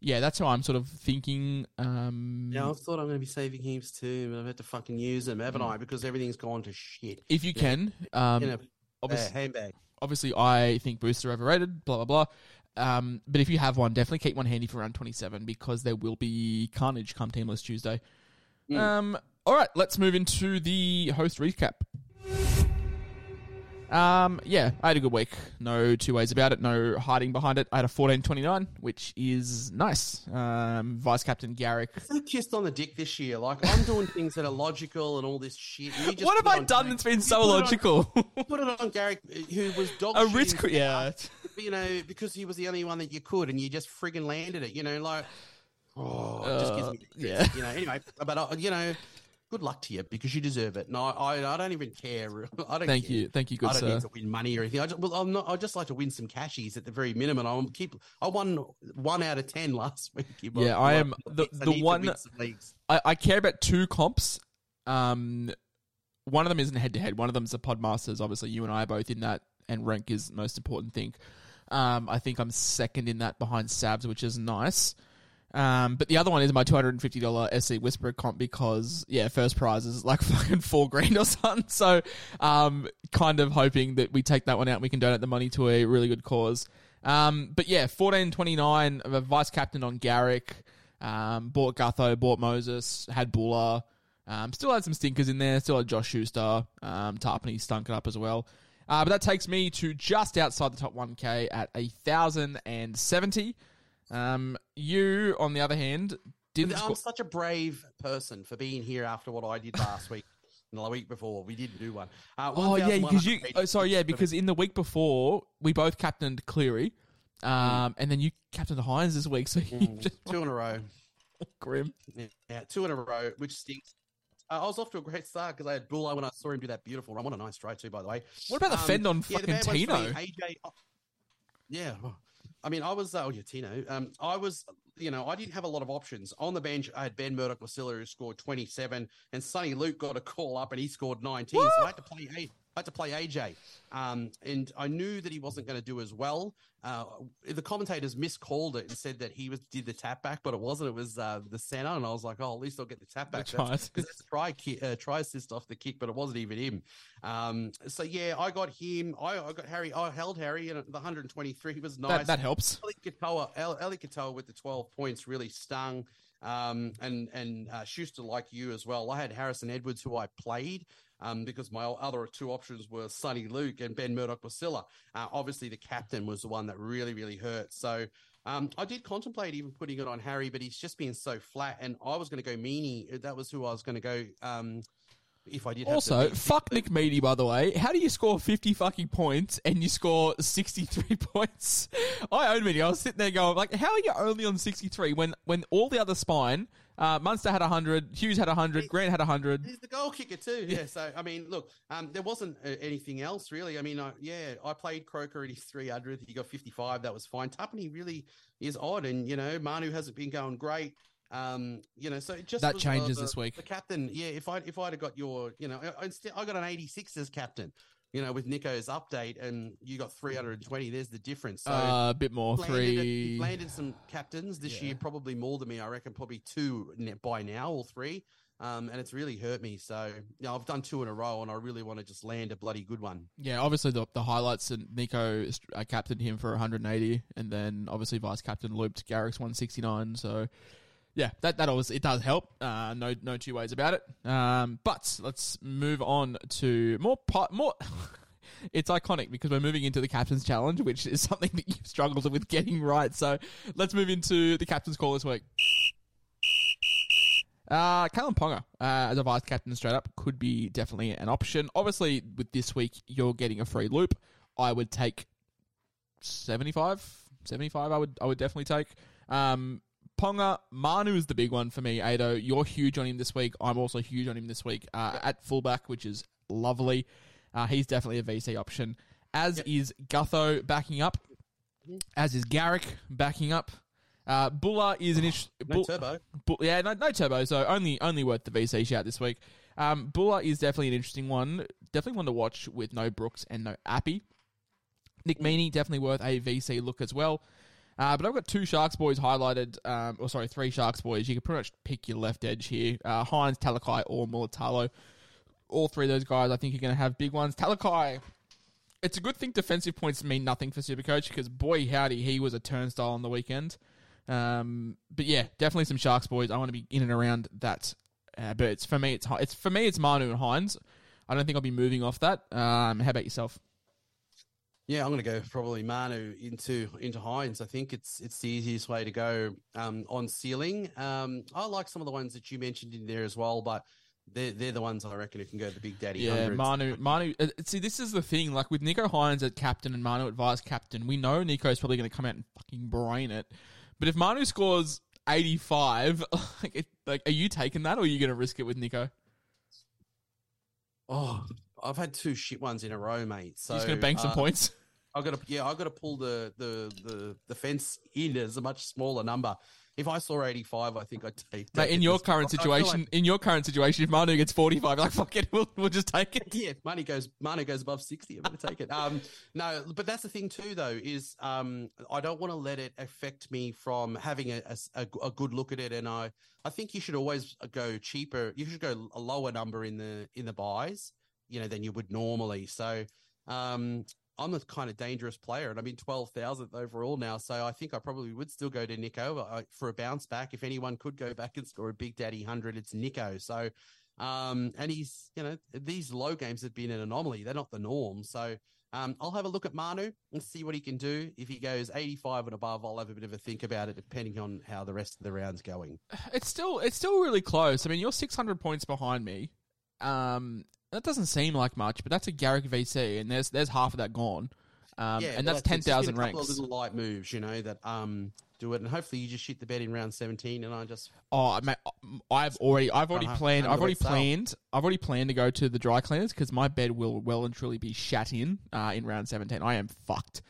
yeah, that's how I'm sort of thinking. Um, Yeah, I thought I'm going to be saving heaps too, but I've had to fucking use them, haven't Mm. I? Because everything's gone to shit. if you can, um, In a obviously, uh, handbag. obviously I think boosts are overrated, blah blah blah. Um, but if you have one, definitely keep one handy for round twenty seven because there will be carnage come Teamless Tuesday. Um, all right, let's move into the host recap. Um, yeah, I had a good week. No two ways about it. No hiding behind it. I had a fourteen twenty nine, which is nice. Um, Vice Captain Garrick. So kissed on the dick this year. Like I'm doing things that are logical and all this shit. you just What have I done that's been so put it on- logical? put it on Garrick, who was dog a risk, himself, yeah. You know, because he was the only one that you could, and you just friggin' landed it. You know, like oh, just gives Uh, me yeah. You know, anyway, but uh, you know, good luck to you because you deserve it. No, I, I don't even care. I don't. Thank care. you, thank you, good I don't sir. need to win money or anything. I just, well, I'm not. I just like to win some cashies at the very minimum. I'm keep. I won one out of ten last week. Yeah, I am- the- I the one- win some leagues. I, I care about two comps. Um, one of them isn't head to head. One of them's the Podmasters. Obviously, you and I are both in that, and rank is the most important thing. Um, I think I'm second in that behind Sabs, which is nice. Um, but the other one is my two hundred and fifty dollar SC Whisperer comp because yeah, first prize is like fucking four grand or something. So, um, kind of hoping that we take that one out and we can donate the money to a really good cause. Um, but yeah, fourteen twenty nine, vice captain on Garrick. Um, bought Gutho, bought Moses, had Bula. Um, still had some stinkers in there. Still had Josh Schuster. Um, Tapine stunk it up as well. Uh, but that takes me to just outside the top 1K at a thousand and seventy. Um, you, on the other hand, didn't. I'm such a brave person for being here after what I did last week. And the week before, we didn't do one. Uh, Oh yeah, because you. Oh, sorry, yeah, because in the week before we both captained Cleary, um, and then you captained Hynes this week, so Mm, just two in a row. grim. Yeah, two in a row, which stinks. Uh, I was off to a great start because I had Bula when I saw him do that beautiful run. What a nice try too, by the way. What about the Um, fend on yeah, fucking bad one's for me, Tino? AJ, oh, yeah, I mean, I was uh, oh yeah, Tino. Um, I was, you know, I didn't have a lot of options on the bench. I had Ben Murdoch Masila who scored twenty seven, and Sonny Luke got a call up and he scored nineteen. So I had to play. A- I had to play AJ, um, and I knew that he wasn't going to do as well. Uh, the commentators miscalled it and said that he was did the tap back, but it wasn't. It was uh, the center, and I was like, oh, at least I'll get the tap back. The That's- tries. because it's try uh, try assist off the kick, but it wasn't even him. Um, so yeah, I got him. I, I got Harry. I held Harry, and the 123 was nice. That that helps. Eli Katoa, El- Eli Katoa with the 12 points really stung. Um, and and uh, Schuster like you as well. I had Harrison Edwards, who I played. Um, because my other two options were Sonny Luke and Ben Murdoch Masila. Uh, obviously, the captain was the one that really, really hurt. So um, I did contemplate even putting it on Harry, but he's just been so flat. And I was going to go Meaney. That was who I was going to go. Um, if I did have to Also, fuck Nick Meaney, by the way. How do you score 50 fucking points and you score 63 points? I own Meaney. I was sitting there going, like, how are you only on 63 when, when all the other spine, uh, Munster had 100, Hughes had 100, Grant had 100. He's the goal kicker too. Yeah. So I mean, look, um, there wasn't uh, anything else really. I mean, I, yeah, I played Croker at his 300. He got 55. That was fine. Tapine really is odd, and you know, Manu hasn't been going great. Um, you know, so it just That changes the, this week. The captain, yeah. If I if I'd have got your, you know, I, instead I got an 86 as captain. You know, with Nicho's update, and you got 320. There's the difference. So Uh, a bit more. landed, Three. he landed some captains this year, probably more than me. I reckon probably two by now, all three. Um, and it's really hurt me. So, you know, I've done two in a row, and I really want to just land a bloody good one. Yeah, obviously the, the highlights and Nicho I captained him for 180, and then obviously vice captain looped Garrick's 169. So yeah, that that always it does help. Uh, no no two ways about it. Um, but let's move on to more po- more. it's iconic because we're moving into the captain's challenge, which is something that you've struggled with getting right. So let's move into the captain's call this week. Uh, Kalyn Ponga uh, as a vice captain straight up could be definitely an option. Obviously, with this week, you're getting a free loop. I would take 75, 75 I would I would definitely take. Um, Ponga, Manu is the big one for me, Ado. You're huge on him this week. I'm also huge on him this week uh, at fullback, which is lovely. Uh, he's definitely a VC option. As yep. is Gutho backing up. As is Garrick backing up. Uh, Bula is an issue. No Bull- turbo. Bull- yeah, no, no turbo. So only only worth the VC shout this week. Um, Bula is definitely an interesting one. Definitely one to watch with no Brooks and no Appy. Nick Meaney definitely worth a VC look as well. Uh, but I've got two Sharks boys highlighted, um, or sorry, three Sharks boys. You can pretty much pick your left edge here: uh, Hynes, Talakai, or Mulitalo. All three of those guys, I think, are going to have big ones. Talakai, it's a good thing defensive points mean nothing for Supercoach because boy howdy, he was a turnstile on the weekend. Um, but yeah, definitely some Sharks boys. I want to be in and around that. Uh, but it's for me, it's it's for me, it's Manu and Hynes. I don't think I'll be moving off that. Um, how about yourself? Yeah, I'm going to go probably Manu into into Hynes. I think it's it's the easiest way to go um, on ceiling. Um, I like some of the ones that you mentioned in there as well, but they're, they're the ones I reckon who can go the big daddy. Yeah, hundreds. Manu. Manu. Uh, see, this is the thing. Like with Nicho Hynes at captain and Manu at vice captain, we know Nicho's probably going to come out and fucking brain it. But if Manu scores 85, like, it, like are you taking that or are you going to risk it with Nicho? Oh, I've had two shit ones in a row, mate. So going to bank uh, some points? I've got to, yeah, I've got to pull the, the, the, the fence in as a much smaller number. If I saw 85, I think I'd take that. in your current situation, like, in your current situation, if Manu gets 45, like, fuck it, we'll, we'll just take it. Yeah, money goes, Manu goes above 60, I'm going to take it. Um, no, but that's the thing too, though, is, um, I don't want to let it affect me from having a, a, a good look at it. And I, I think you should always go cheaper. You should go a lower number in the, in the buys, you know, than you would normally. So, um, I'm a kind of dangerous player, and I'm in 12,000th overall now. So I think I probably would still go to Nicho for a bounce back. If anyone could go back and score a big daddy 100, it's Nicho. So, um, and he's, you know, these low games have been an anomaly. They're not the norm. So, um, I'll have a look at Manu and see what he can do. If he goes 85 and above, I'll have a bit of a think about it, depending on how the rest of the round's going. It's still, it's still really close. I mean, you're 600 points behind me. Um, that doesn't seem like much, but that's a Garrick VC, and there's there's half of that gone. Um, yeah, and that's ten thousand ranks. Of little light moves, you know, that um do it, and hopefully you just shit the bed in round seventeen, and I just oh, mate, I've already I've already uh-huh. planned I've already planned sale. I've already planned to go to the dry cleaners because my bed will well and truly be shat in uh, in round seventeen. I am fucked.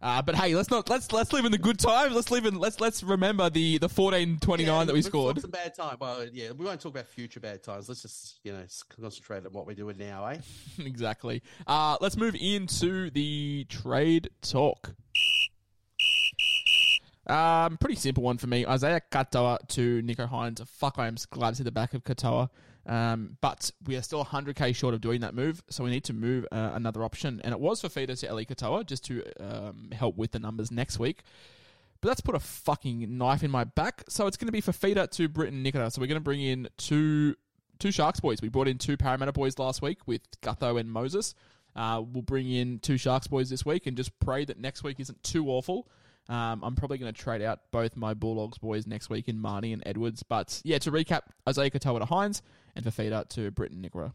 Uh, but hey, let's not let's let's live in the good times. Let's live in let's let's remember the the fourteen twenty nine yeah, that we scored. Some bad time. Well, yeah, we won't talk about future bad times. Let's just you know concentrate on what we're doing now, eh? exactly. Uh, let's move into the trade talk. Um, pretty simple one for me. Isaiah Katoa to Nicho Hynes. Fuck, I am glad to see the back of Katoa. Um, but we are still 100k short of doing that move, so we need to move uh, another option. And it was for Fifita to Eli Katoa just to um, help with the numbers next week. But that's put a fucking knife in my back. So it's going to be for Fifita to Briton Nikora. So we're going to bring in two two Sharks boys. We brought in two Parramatta boys last week with Gutho and Moses. Uh, we'll bring in two Sharks boys this week and just pray that next week isn't too awful. Um, I'm probably going to trade out both my Bulldogs boys next week in Mahoney and Edwards. But yeah, to recap, Isaiah Katoa to Hynes and Fifita to Briton Nikora.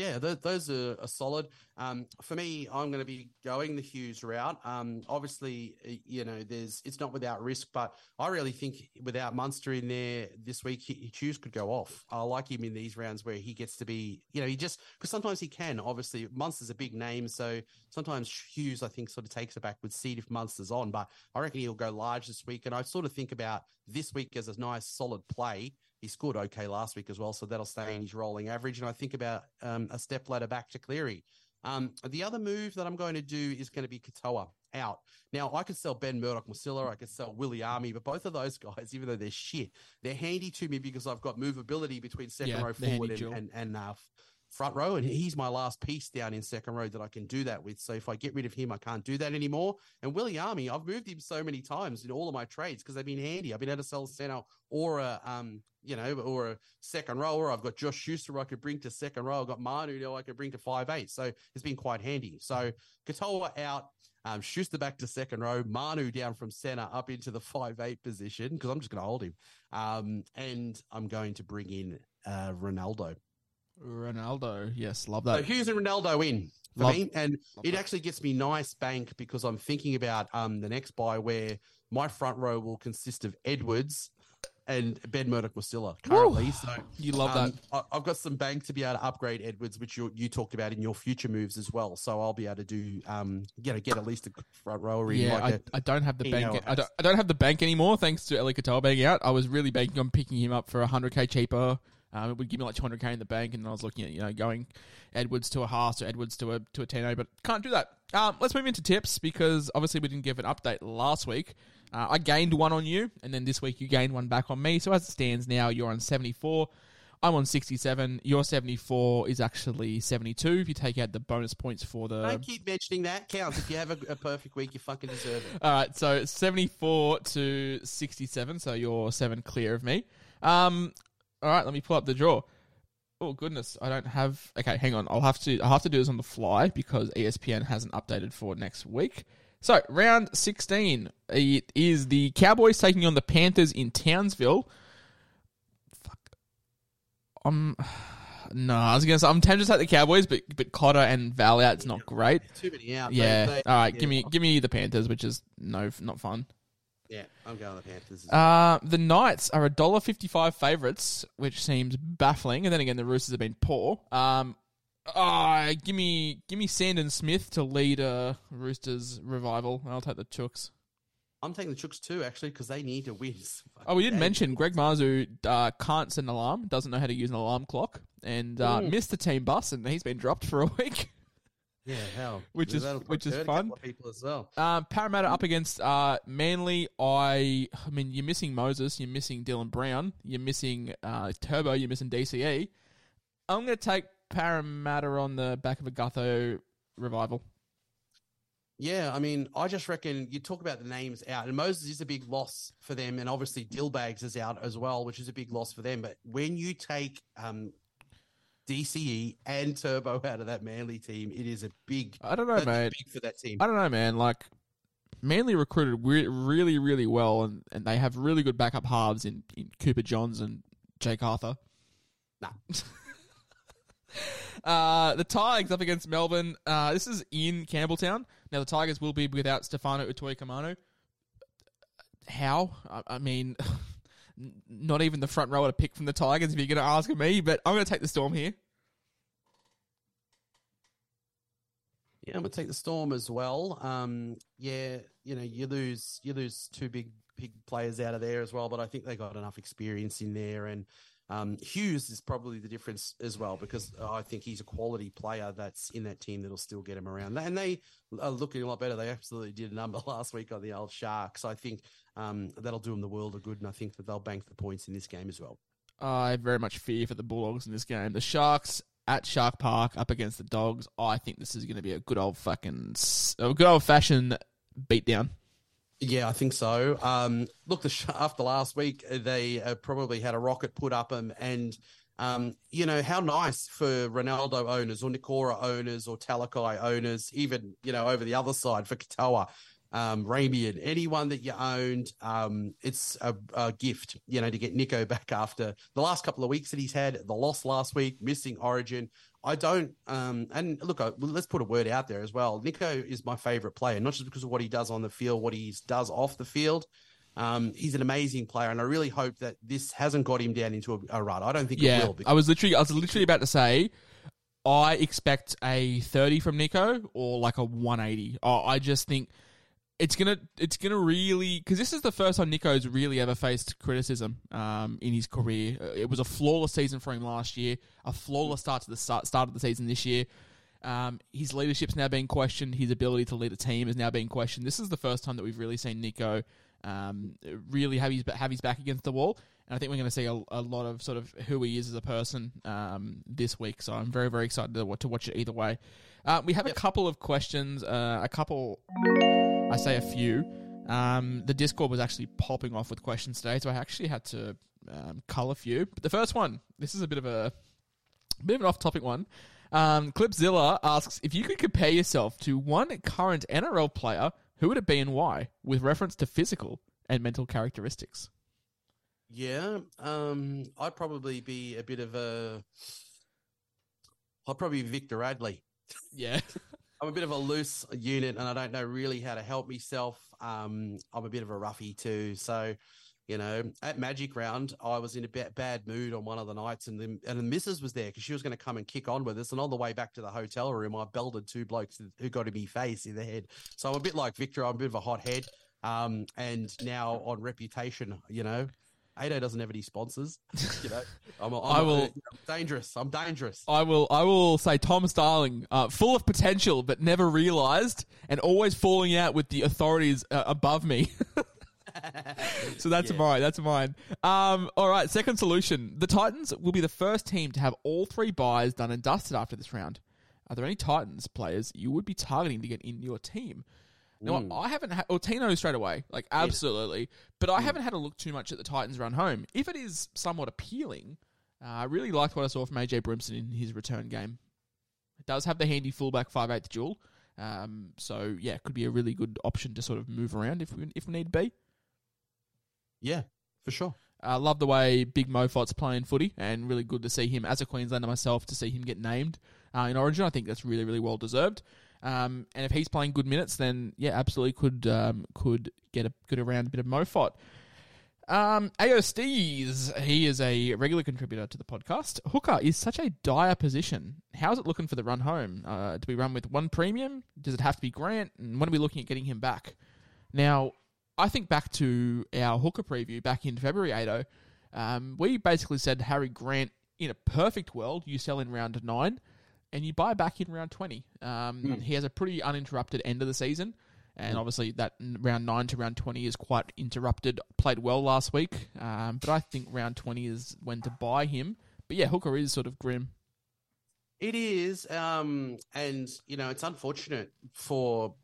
Yeah, those are, are solid. Um, for me, I'm going to be going the Hughes route. Um, obviously, you know, there's it's not without risk, but I really think without Munster in there this week, Hughes could go off. I like him in these rounds where he gets to be, you know, he just because sometimes he can. Obviously, Munster's a big name, so sometimes Hughes I think sort of takes a backward seat if Munster's on. But I reckon he'll go large this week, and I sort of think about this week as a nice solid play he scored okay last week as well, so that'll stay in his rolling average. And I think about um, a step ladder back to Cleary. Um, the other move that I'm going to do is going to be Katoa out. Now, I could sell Ben Murdoch Masila, I could sell Willie Army, but both of those guys, even though they're shit, they're handy to me because I've got movability between second yeah, row forward and, and, and, uh, front row, and he's my last piece down in second row that I can do that with. So if I get rid of him, I can't do that anymore. And Willie Army, I've moved him so many times in all of my trades because they've been handy. I've been able to sell center or a um, you know, or a second rower. I've got Josh Schuster I could bring to second row. I've got Manu I could bring to five eight. So it's been quite handy. So Katoa out. Um, Schuster back to second row, Manu down from center up into the five eight position because I'm just going to hold him, um, and I'm going to bring in uh, Ronaldo. Ronaldo, yes, love So that. Hughes and Ronaldo in for Love- me, and it that. actually gets me nice bank because I'm thinking about um the next buy where my front row will consist of Edwards and Ben Murdoch Masila currently. So You love um, I- I've got some bank to be able to upgrade Edwards, which you you talked about in your future moves as well. So I'll be able to do um you know get at least a front rower in Yeah, like I, a I don't have the bank. know, I don't, I don't have the bank anymore thanks to Eli Katoa being out. I was really banking on picking him up for 100k cheaper. Um, it would give me like 200k in the bank, and I was looking at you know going Edwards to a Haas or Edwards to a to a Tino, but can't do that. Um, let's move into tips because obviously we didn't give an update last week. Uh, I gained one on you, and then this week you gained one back on me. So as it stands now, you're on 74. I'm on 67. Your 74 is actually 72 if you take out the bonus points for the don't keep mentioning that counts. If you have a, a perfect week, you fucking deserve it. All right, so 74 to 67, so you're seven clear of me. Um, all right, let me pull up the draw. Oh goodness, I don't have. Okay, hang on. I'll have to. I'll have to do this on the fly because ESPN hasn't updated for next week. So round 16, it is the Cowboys taking on the Panthers in Townsville. Fuck. Um, no, I was gonna say I'm tempted to take the Cowboys, but but Cotter and Val out's not great. Too many out. They- Yeah. they- All right. yeah. Give me give me the Panthers, which is no not fun. Yeah, I'm going the Panthers. Uh, the Knights are a dollar fifty five favourites, which seems baffling. And then again, the Roosters have been poor. Um, uh, give me give me Sandon Smith to lead a Roosters revival. I'll take the Chooks. I'm taking the Chooks too, actually, because they need to win. Oh, we didn't mention Greg Marzhew uh, can't set an alarm, doesn't know how to use an alarm clock, and uh, missed the team bus, and he's been dropped for a week. Yeah, hell, Which is- which is fun. people as well. Um, Parramatta up against uh, Manly. I, I mean, you're missing Moses, you're missing Dylan Brown, you're missing uh, Turbo, you're missing DCE. I'm going to take Parramatta on the back of a Gutho revival. Yeah, I mean, I just reckon you talk about the names out, and Moses is a big loss for them, and obviously Dillbags is out as well, which is a big loss for them. But when you take um, DCE and Turbo out of that Manly team, it is a big. I don't know, mate. Big for that team. I don't know, man. Like, Manly recruited re- really, really well, and, and they have really good backup halves in, in Cooper Johns and Jake Arthur. Nah. Uh, the Tigers up against Melbourne. Uh, this is in Campbelltown. Now the Tigers will be without Stefano Utoikamanu. How? I, I mean, not even the front rower to pick from the Tigers if you're going to ask me. But I'm going to take the Storm here. Yeah, I'm gonna take the Storm as well. Um, yeah, you know, you lose you lose two big big players out of there as well, but I think they got enough experience in there, and um, Hughes is probably the difference as well because I think he's a quality player that's in that team that'll still get him around. And they are looking a lot better. They absolutely did a number last week on the old Sharks. I think um, that'll do them the world of good, and I think that they'll bank the points in this game as well. I very much fear for the Bulldogs in this game. The Sharks at Shark Park up against the Dogs. I think this is going to be a good old fucking a good old fashioned beatdown. Yeah, I think so. Um, look, the after last week, uh, they uh, probably had a rocket put up them, and um, you know how nice for Ronaldo owners or Nikora owners or Talakai owners, even you know over the other side for Katoa, um, Ramien, anyone that you owned. Um, it's a, a gift, you know, to get Nicho back after the last couple of weeks that he's had, the loss last week, missing Origin. I don't, um, and look, I, let's put a word out there as well. Nicho is my favorite player, not just because of what he does on the field, what he does off the field. Um, he's an amazing player, and I really hope that this hasn't got him down into a, a rut. I don't think it Yeah, will. I was literally, I was literally about to say, I expect a thirty from Nicho or like a one eighty. Oh, I just think it's gonna, it's gonna really because this is the first time Nicho's really ever faced criticism um, in his career. Uh, It was a flawless season for him last year, a flawless start to the start, start of the season this year. Um, his leadership's now being questioned. His ability to lead a team is now being questioned. This is the first time that we've really seen Nicho um, really have his have his back against the wall. And I think we're going to see a, a lot of sort of who he is as a person um, this week. So I'm very very excited to, to watch it either way. Uh, we have a couple of questions, uh, a couple, I say a few. Um, the Discord was actually popping off with questions today, so I actually had to um, cull a few. But the first one, this is a bit of a bit of an off-topic one. Um, Clipzilla asks if you could compare yourself to one current NRL player, who would it be and why, with reference to physical and mental characteristics? Yeah, um, I'd probably be a bit of a. I'd probably be Victor Radley. Yeah. I'm a bit of a loose unit, and I don't know really how to help myself. Um, I'm a bit of a roughie too, so you know, at Magic Round, I was in a bit bad mood on one of the nights, and the and the missus was there because she was going to come and kick on with us. And on the way back to the hotel room, I belted two blokes who got to me face in the head. So I'm a bit like Victor. I'm a bit of a hot head. Um, and now on reputation, you know, Ado doesn't have any sponsors. You know, I'm, a, I'm I will- a, dangerous. I'm dangerous. I will. I will say Thomas Darling, uh, full of potential but never realised, and always falling out with the authorities uh, above me. so that's mine. That's mine. Um, all right. Second solution: the Titans will be the first team to have all three buys done and dusted after this round. Are there any Titans players you would be targeting to get in your team? Now, I haven't had, or Tino straight away, like absolutely, but I haven't had a look too much at the Titans run home. If it is somewhat appealing, uh, I really liked what I saw from AJ Brimson in his return game. It does have the handy fullback five eighth dual, um, so yeah, it could be a really good option to sort of move around if we, if need be. Yeah, for sure. I love the way Big Mofot's playing footy, and really good to see him as a Queenslander myself to see him get named uh, in Origin. I think that's really really well deserved. Um, and if he's playing good minutes, then yeah, absolutely could um, could get a good around a bit of Mofot. Um, AO Stees, he is a regular contributor to the podcast. Hooker is such a dire position. How's it looking for the run home? Uh, do we run with one premium? Does it have to be Grant? And when are we looking at getting him back? Now, I think back to our hooker preview back in February, Ado. Um, we basically said Harry Grant, in a perfect world, you sell in round nine and you buy back in round 20. Um, He has a pretty uninterrupted end of the season. And obviously, that round 9 to round 20 is quite interrupted. Played well last week. Um, but I think round 20 is when to buy him. But yeah, Hooker is sort of grim. It is, um, and you know, it's unfortunate for.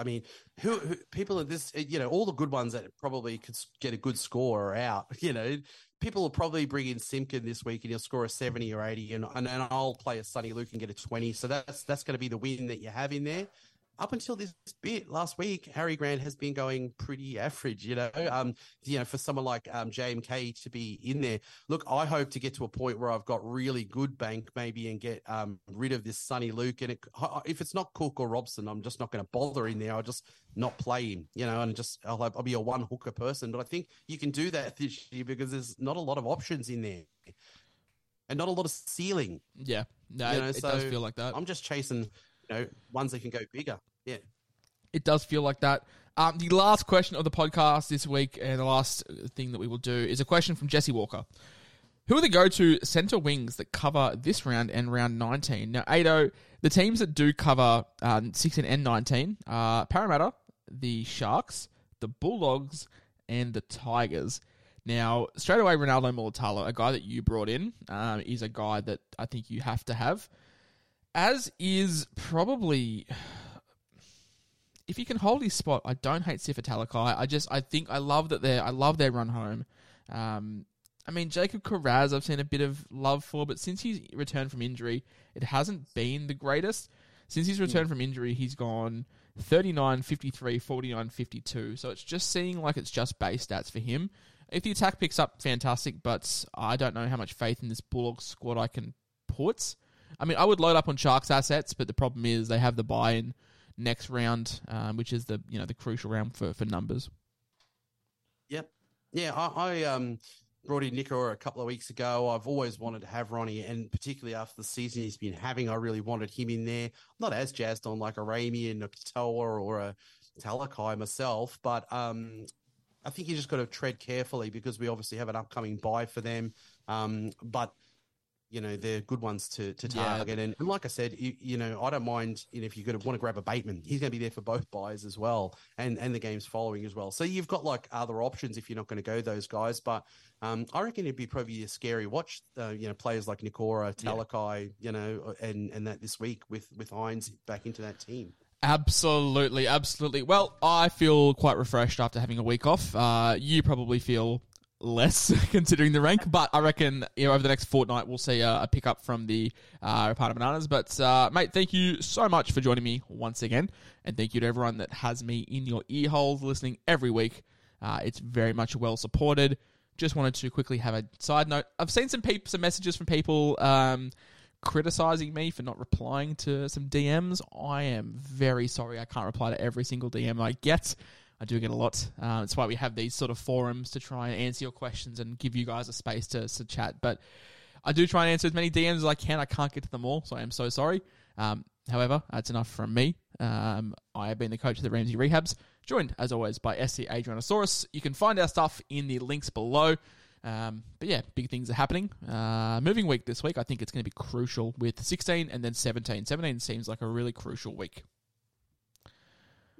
I mean, who, who people at this, you know, all the good ones that probably could get a good score are out. You know, people will probably bring in Simpkin this week and he'll score a seventy or eighty, and and, and I'll play a Sonny Luke and get a twenty. So that's that's going to be the win that you have in there. Up until this bit last week, Harry Grant has been going pretty average. You know, um, you know, for someone like um, JMK to be in there. Look, I hope to get to a point where I've got really good bank maybe and get um, rid of this Sonny Luke. And it, if it's not Cook or Robson, I'm just not going to bother in there. I'll just not play him, you know, and just I'll, I'll be a one hooker person. But I think you can do that this year because there's not a lot of options in there and not a lot of ceiling. Yeah. No, You it, know, it so does feel like that. I'm just chasing, you know, ones that can go bigger. Yeah. It does feel like that. Um, the last question of the podcast this week, and the last thing that we will do, is a question from Jesse Walker. Who are the go-to centre wings that cover this round and round 19? Now, Ado, the teams that do cover um, 16 and 19 are Parramatta, the Sharks, the Bulldogs, and the Tigers. Now, straight away, Ronaldo Mulitalo, a guy that you brought in, um, is a guy that I think you have to have. As is probably if you can hold his spot, I don't hate Sifa Talakai. I just I think I love that they I love their run home. Um, I mean Jacob Kiraz I've seen a bit of love for, but since he's returned from injury, it hasn't been the greatest. Since he's returned from injury, he's gone 39, 53, 49, 52. So it's just seeming like it's just base stats for him. If the attack picks up, fantastic, but I don't know how much faith in this Bulldogs squad I can put. I mean, I would load up on Sharks assets, but the problem is they have the buy-in next round, um, which is the you know the crucial round for, for numbers. Yep. Yeah, I, I um brought in Nicho a couple of weeks ago. I've always wanted to have Ronnie, and particularly after the season he's been having, I really wanted him in there. I'm not as jazzed on like a Ramien and a Katoa or a Talakai myself, but um I think you just got to tread carefully because we obviously have an upcoming buy for them. Um, but you know they're good ones to to Yeah. target. And, and like I said, you, you know I don't mind you know, if you're going to want to grab a Bateman, he's going to be there for both buys as well, and and the games following as well. So you've got like other options if you're not going to go those guys. But um, I reckon it'd be probably a scary watch. Uh, you know players like Nikora, Talakai, you know, and and that this week with with Hynes back into that team. Absolutely, absolutely. Well, I feel quite refreshed after having a week off. Uh, you probably feel less considering the rank, but I reckon you know over the next fortnight we'll see a, a pickup from the uh, part of bananas. But uh, mate, thank you so much for joining me once again, and thank you to everyone that has me in your ear holes listening every week. Uh, it's very much well supported. Just wanted to quickly have a side note. I've seen some some messages from people. Um, criticizing me for not replying to some DMs. I am very sorry. I can't reply to every single DM I get. I do get a lot. Uh, that's why we have these sort of forums to try and answer your questions and give you guys a space to, to chat. But I do try and answer as many DMs as I can. I can't get to them all, so I am so sorry. Um, however, that's enough from me. Um, I have been the coach of the Ramsey Rehabs, joined as always by SC Adrianasaurus. You can find our stuff in the links below. Um, but yeah, big things are happening. Uh, moving week this week, I think it's going to be crucial with 16 and then 17. 17 seems like a really crucial week.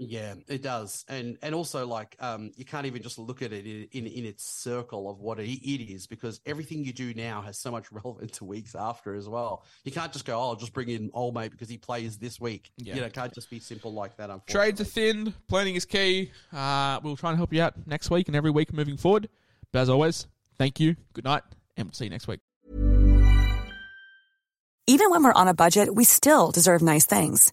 Yeah, it does, and and also like um, you can't even just look at it in in, in its circle of what it, it is because everything you do now has so much relevance to weeks after as well. You can't just go, oh, I'll just bring in old mate because he plays this week. Yeah. You know, it can't just be simple like that. Unfortunately, Trades are thin, planning is key. Uh, we'll try and help you out next week and every week moving forward. But as always, thank you, good night, and we'll see you next week. Even when we're on a budget, we still deserve nice things.